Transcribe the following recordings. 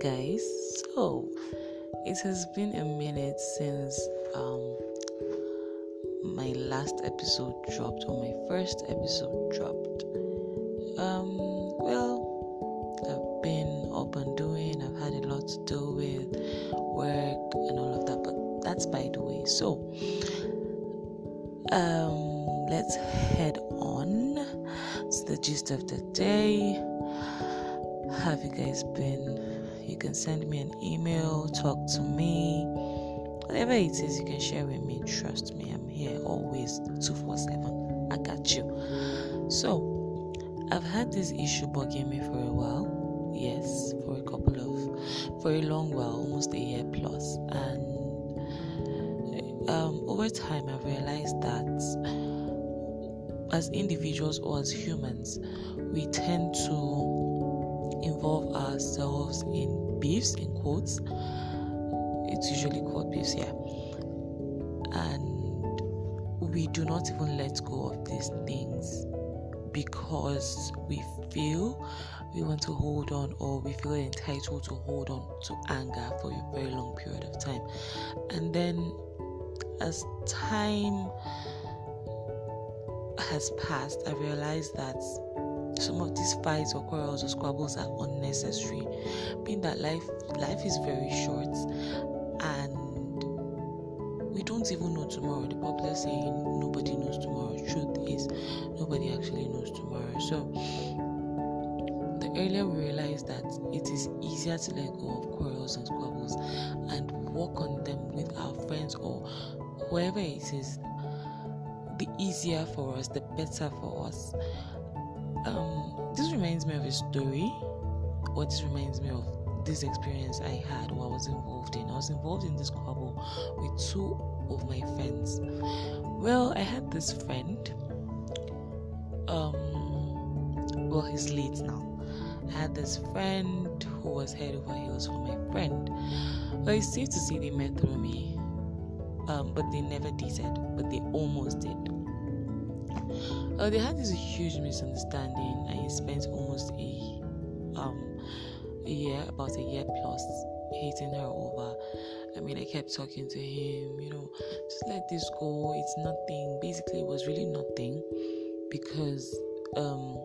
guys. So it has been a minute since um my last episode dropped or my first episode dropped. Um well I've been up and doing, I've had a lot to do with work and all of that, but that's by the way. So um let's head on to the gist of the day have you guys been? You can send me an email, talk to me, whatever it is you can share with me. Trust me, I'm here always 247. I got you. So, I've had this issue bugging me for a while. Yes, for a couple of, for a long while, almost a year plus. And um, over time, I've realized that as individuals or as humans, we tend to involve ourselves in beefs, in quotes. It's usually called beefs, yeah. And we do not even let go of these things because we feel we want to hold on or we feel entitled to hold on to anger for a very long period of time. And then as time has passed, I realized that some of these fights or quarrels or squabbles are unnecessary being that life life is very short and we don't even know tomorrow. The popular saying nobody knows tomorrow. Truth is nobody actually knows tomorrow. So the earlier we realize that it is easier to let go of quarrels and squabbles and work on them with our friends or whoever it is the easier for us the better for us um, this reminds me of a story, or this reminds me of this experience I had or I was involved in. I was involved in this squabble with two of my friends. Well, I had this friend. Um, well, he's late now. I had this friend who was head over heels for my friend. Well, it's safe to say they met through me, um, but they never dated, but they almost did. Uh, they had this huge misunderstanding, and he spent almost a um a year, about a year plus, hating her over. I mean, I kept talking to him, you know, just let this go. It's nothing. Basically, it was really nothing because um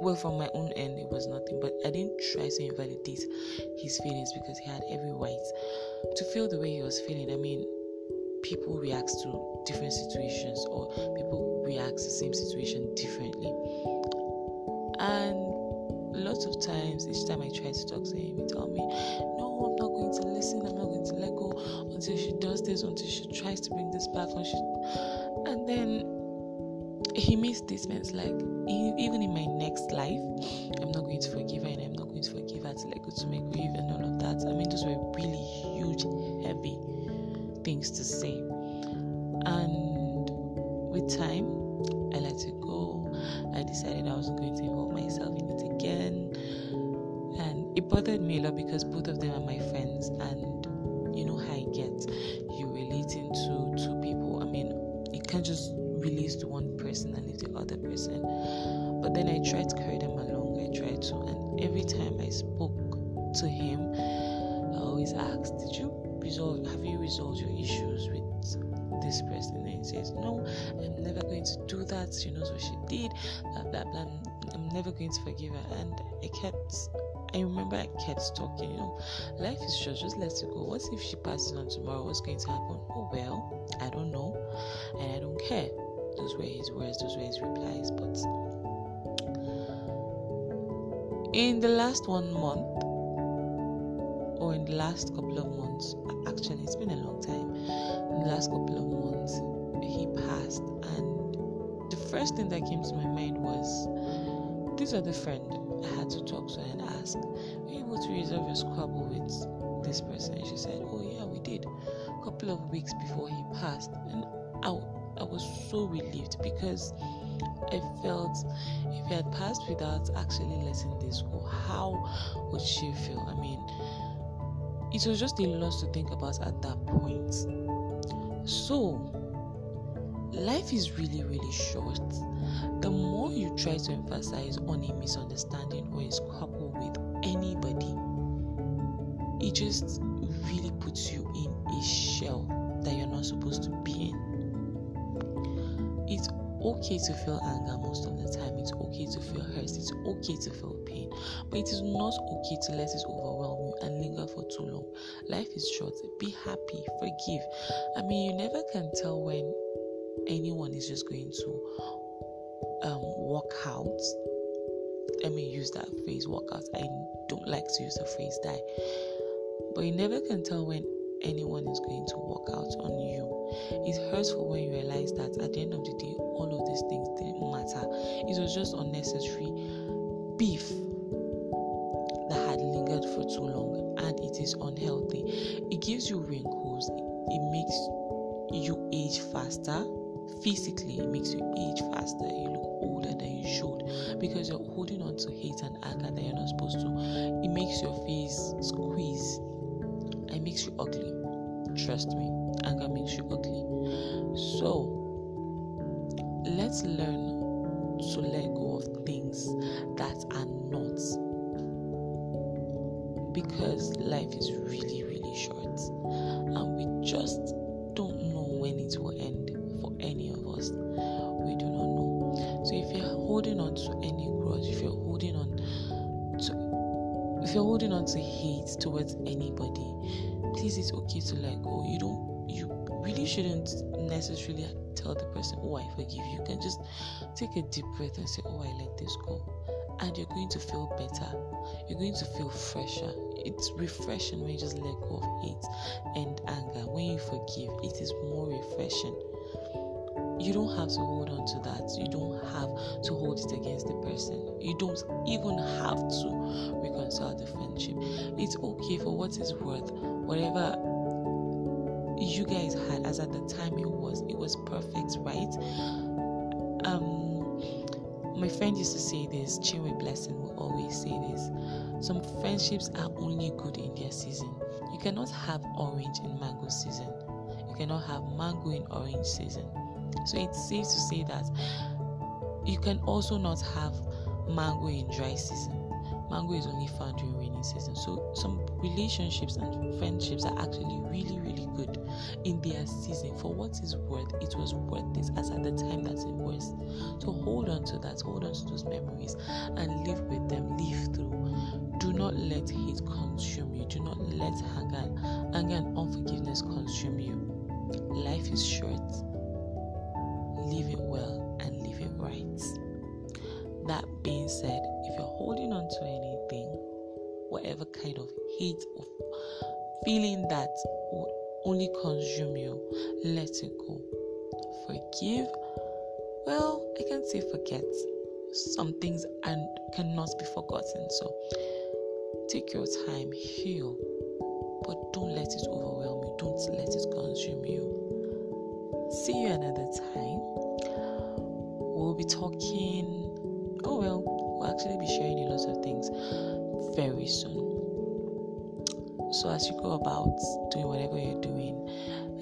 well from my own end it was nothing but i didn't try to invalidate his feelings because he had every right to feel the way he was feeling i mean people react to different situations or people react to the same situation differently. And lots of times, each time I try to talk to him, he tell me, "No, I'm not going to listen. I'm not going to let go until she does this, until she tries to bring this back." And then he makes statements like, "Even in my next life, I'm not going to forgive her, and I'm not going to forgive her to let go to make grief and all of that." I mean, those were really huge, things to say. And with time, I let it go. I decided I wasn't going to involve myself in it again. And it bothered me a lot because both of them are my friends and you know how I get. You relating to two people. I mean, you can't just release to one person and leave the other person. But then I tried to carry them along. I tried to and every time I spoke to him, I always asked, Did you resolve have you resolved your issues with this person and he says no i'm never going to do that she knows what she did blah blah blah i'm never going to forgive her and i kept I remember I kept talking, you know, life is short, just let it go. What if she passes on tomorrow? What's going to happen? Oh well, I don't know, and I don't care. Those were his words, those were his replies. But in the last one month, the last couple of months, actually, it's been a long time. In the last couple of months, he passed, and the first thing that came to my mind was this other friend I had to talk to and ask, Were you able to resolve your squabble with this person? And she said, Oh, yeah, we did. A couple of weeks before he passed. And I, I was so relieved because I felt if he had passed without actually letting this go, how would she feel? I mean, it was just a lot to think about at that point. So, life is really, really short. The more you try to emphasize on a misunderstanding or a squabble with anybody, it just really puts you in a shell that you're not supposed to be in. It's okay to feel anger most of the time. It's okay to feel hurt. It's okay to feel pain. But it is not okay to let it overwhelm you and linger for too long. Life is short. Be happy. Forgive. I mean, you never can tell when anyone is just going to um, walk out. Let me use that phrase, walk out. I don't like to use the phrase die. But you never can tell when anyone is going to walk out on you. It hurts for when you realize that at the end of the day, all of these things didn't matter. It was just unnecessary beef that had lingered for too long and it is unhealthy. It gives you wrinkles, it makes you age faster. Physically, it makes you age faster. You look older than you should because you're holding on to hate and anger that you're not supposed to. It makes your face squeeze. It makes you ugly. Trust me, anger makes you ugly. So, let's learn to let go of things that are not because life is really, really short and we just don't know when it will end for any of us. We do not know. So, if you're holding on to any grudge, if you're holding on to if you're holding on to hate towards anybody, please it's okay to let go. You don't you really shouldn't necessarily tell the person, Oh, I forgive you. You can just take a deep breath and say, Oh, I let this go. And you're going to feel better. You're going to feel fresher. It's refreshing when you just let go of hate and anger. When you forgive, it is more refreshing. You don't have to hold on to that. You don't have to hold it against the person. You don't even have to reconcile the friendship. It's okay for what it's worth. Whatever you guys had as at the time it was it was perfect right um my friend used to say this chinwe blessing will always say this some friendships are only good in their season you cannot have orange in mango season you cannot have mango in orange season so it's safe to say that you can also not have mango in dry season mango is only found during rainy season. So some relationships and friendships are actually really, really good in their season. For what is worth, it was worth this as at the time that it was. So hold on to that, hold on to those memories and live with them, live through. Do not let hate consume you. Do not let anger, anger and unforgiveness consume you. Life is short. Live it well and live it right. That being said, if you're holding on to anything, whatever kind of hate or feeling that would only consume you, let it go. Forgive. Well, I can't say forget. Some things and cannot be forgotten. So take your time, heal, but don't let it overwhelm you. Don't let it consume you. See you another time. We'll be talking oh well, we'll actually be sharing a lot of things very soon. So as you go about doing whatever you're doing,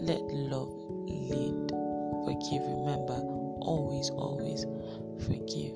let love lead. Forgive. Remember, always, always forgive.